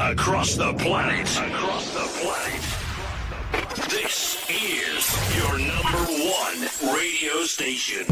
across the planet. Across the planet. This is your number one radio station.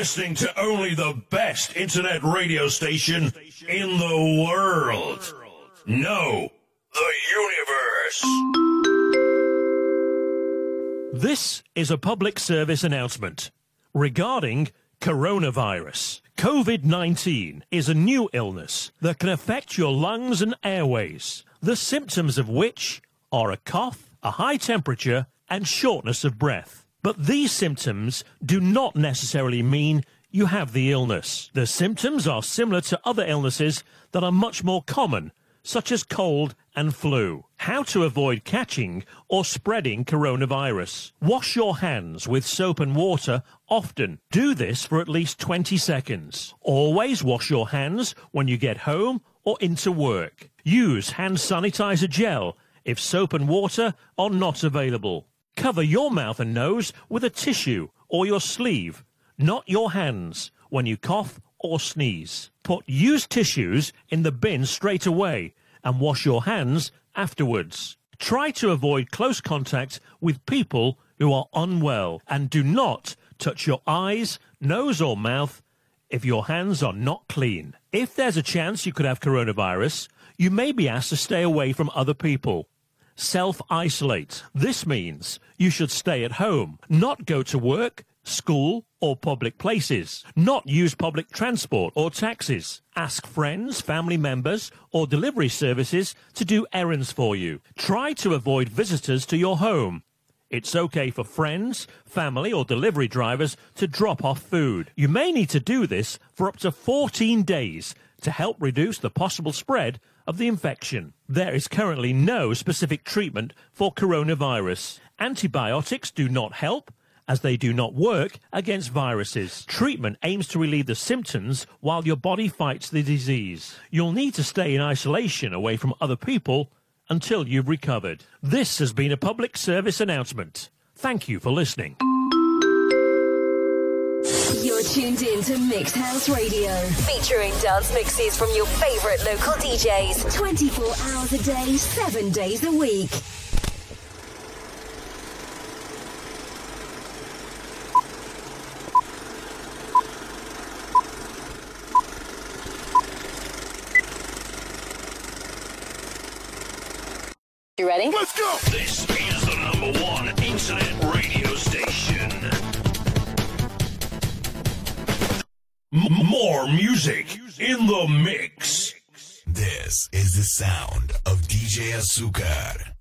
Listening to only the best internet radio station in the world. No, the universe. This is a public service announcement regarding coronavirus. COVID 19 is a new illness that can affect your lungs and airways, the symptoms of which are a cough, a high temperature, and shortness of breath. But these symptoms do not necessarily mean you have the illness. The symptoms are similar to other illnesses that are much more common, such as cold and flu. How to avoid catching or spreading coronavirus. Wash your hands with soap and water often. Do this for at least 20 seconds. Always wash your hands when you get home or into work. Use hand sanitizer gel if soap and water are not available. Cover your mouth and nose with a tissue or your sleeve, not your hands, when you cough or sneeze. Put used tissues in the bin straight away and wash your hands afterwards. Try to avoid close contact with people who are unwell and do not touch your eyes, nose or mouth if your hands are not clean. If there's a chance you could have coronavirus, you may be asked to stay away from other people self isolate. This means you should stay at home, not go to work, school, or public places, not use public transport or taxis. Ask friends, family members, or delivery services to do errands for you. Try to avoid visitors to your home. It's okay for friends, family, or delivery drivers to drop off food. You may need to do this for up to 14 days to help reduce the possible spread of the infection. There is currently no specific treatment for coronavirus. Antibiotics do not help as they do not work against viruses. Treatment aims to relieve the symptoms while your body fights the disease. You'll need to stay in isolation away from other people until you've recovered. This has been a public service announcement. Thank you for listening. You're tuned in to Mixed House Radio, featuring dance mixes from your favorite local DJs 24 hours a day, 7 days a week. You ready? Let's go! This is the number one internet More music in the mix. This is the sound of DJ Azúcar.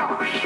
Here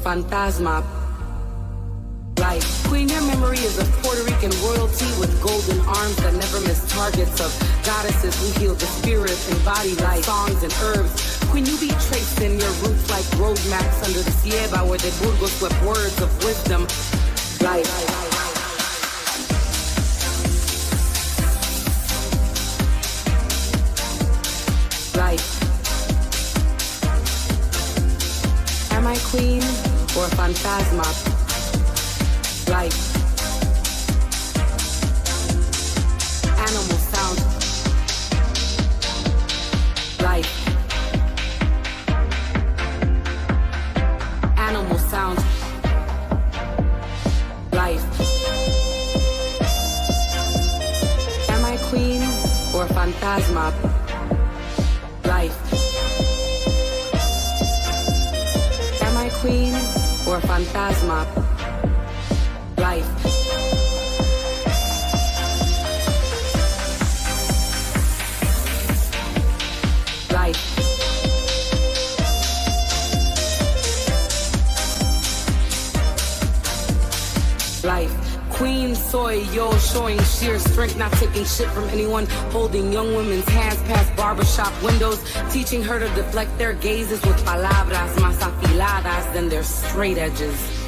or a phantasma? Life. Queen, your memory is of Puerto Rican royalty with golden arms that never miss targets of goddesses who heal the spirit and body like songs and herbs. Queen, you be traced in your roots like road maps under the Sierra where the Burgos swept words of wisdom. Life. Phantasma? Shit from anyone, holding young women's hands past barbershop windows, teaching her to deflect their gazes with palabras más afiladas than their straight edges.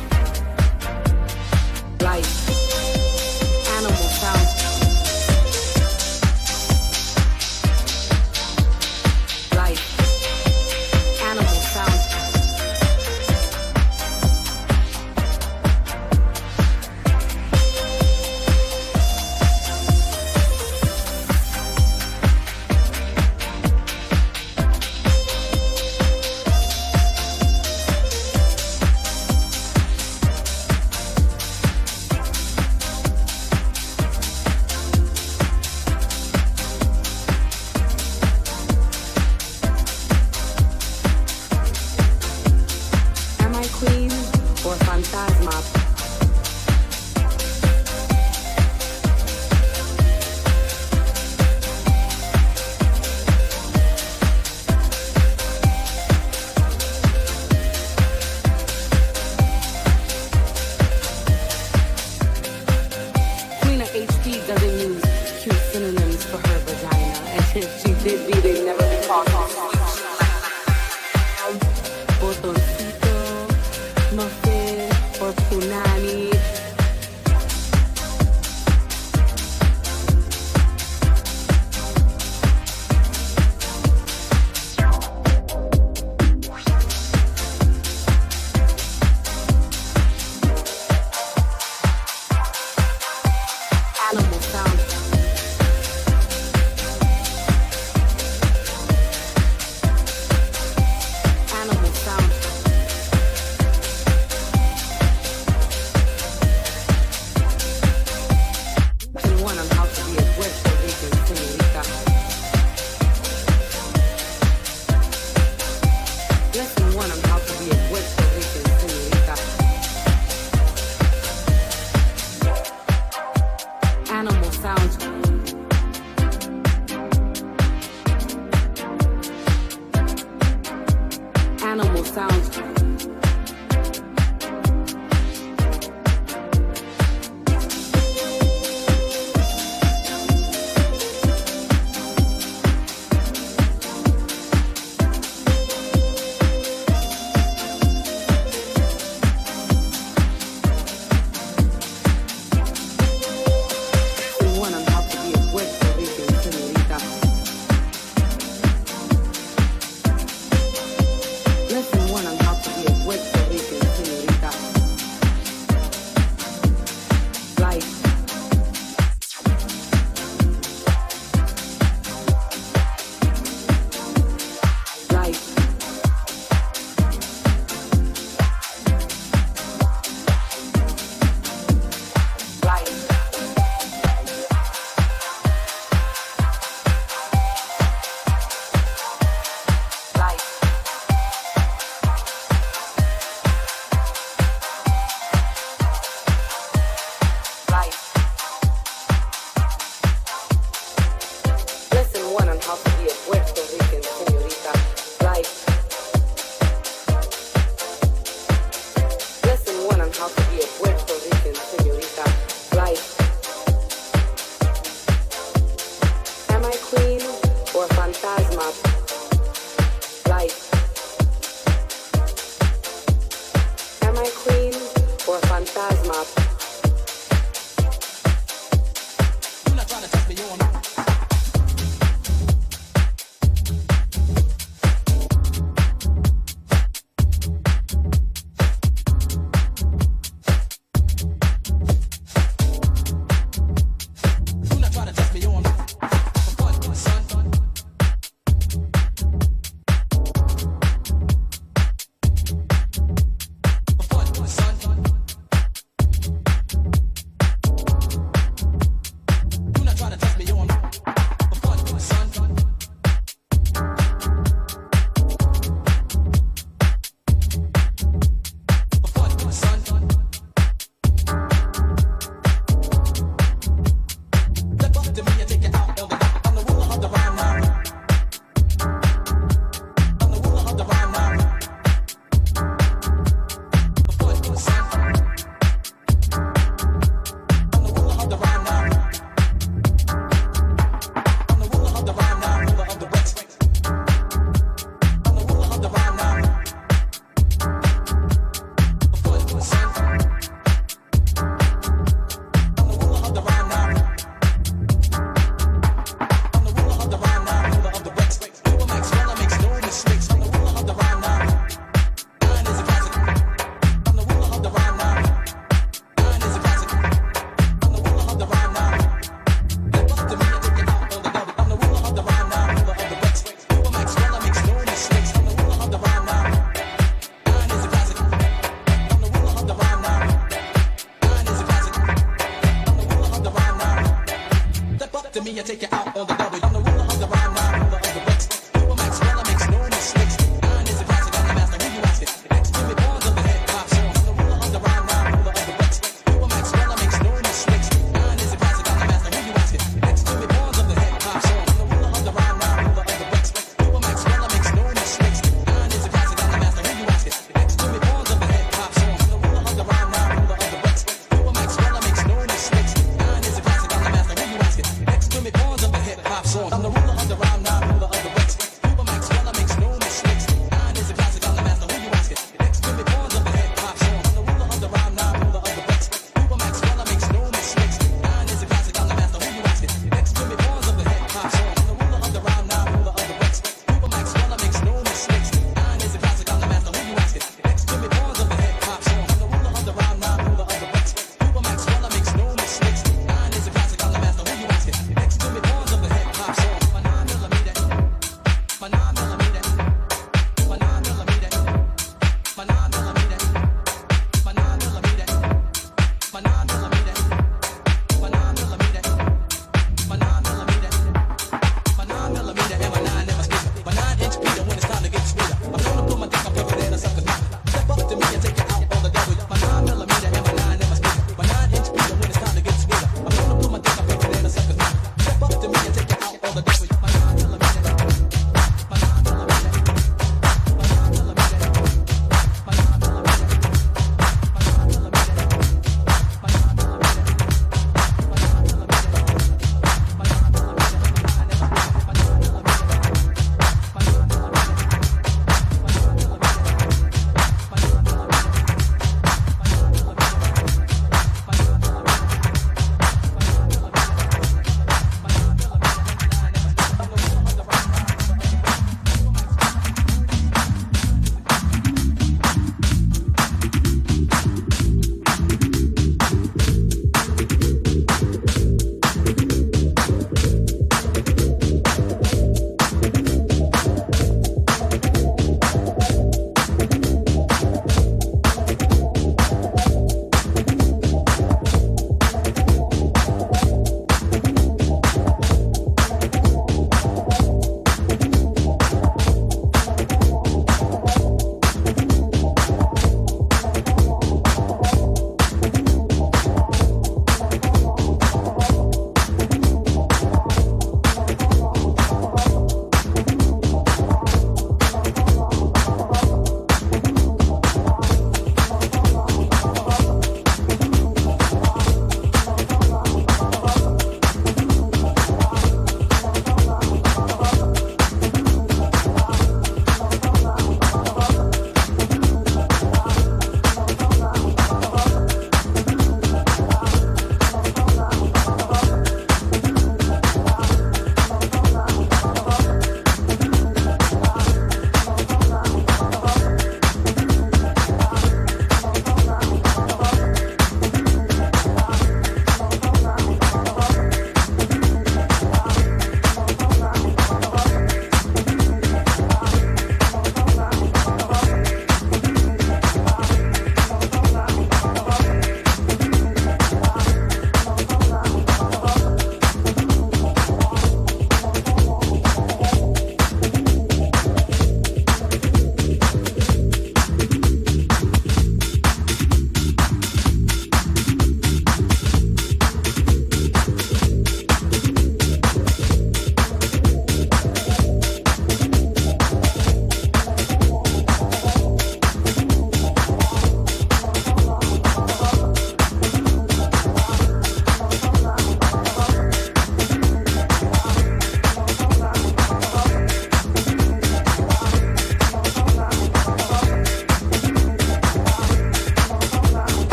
on the double. On the ruler of the round, round ruler of the West. Supermax, Bella makes no mistakes.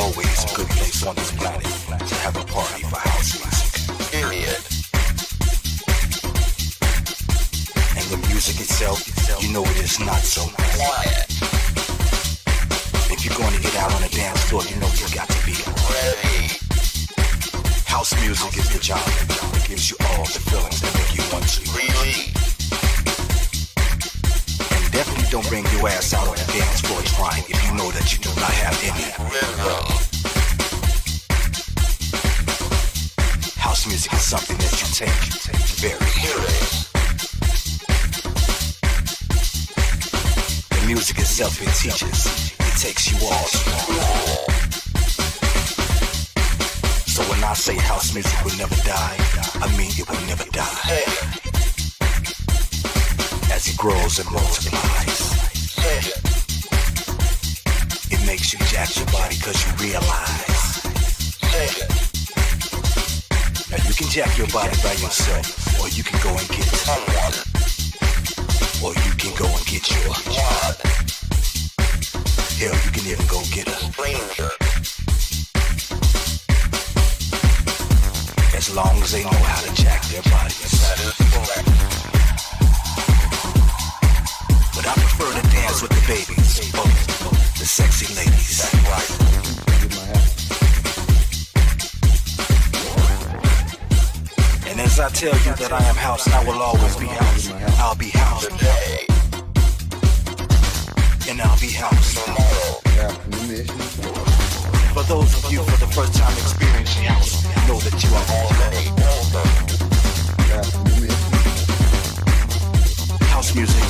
Always a good place on this planet to have a party for house music. Period. And the music itself, you know it is not so quiet. If you're going to get out on the dance floor, you know you got to be ready. House music is the genre that gives you all the feelings that make you want to release. Don't bring your ass out on the dance floor crying if you know that you do not have any. House music is something that you take very serious. The music itself, it teaches, it takes you all So when I say house music will never die, I mean it will never die as it grows and multiplies. It makes you jack your body cause you realize. Now you can jack your body by yourself, or you can go and get someone. Or you can go and get your one. Hell, you can even go get a stranger. As long as they know how to jack their bodies. I prefer to dance with the babies, both the sexy ladies. And as I tell you that I am house, I will always be house. I'll be house today. And I'll be house tomorrow. For those of you for the first time experiencing house, know that you are already House music is a thing of rhythm and melody. It's a thing of beauty. House music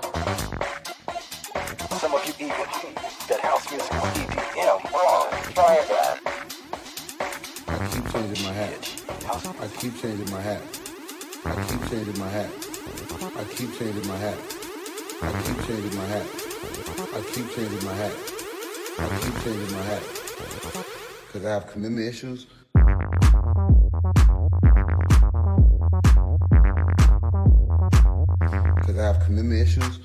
I keep changing my hat. I keep changing my hat. I keep changing my hat. I keep changing my hat. I keep changing my hat. I keep changing my hat. I keep changing my hat. Because I have commitment issues. Because I have commitment issues.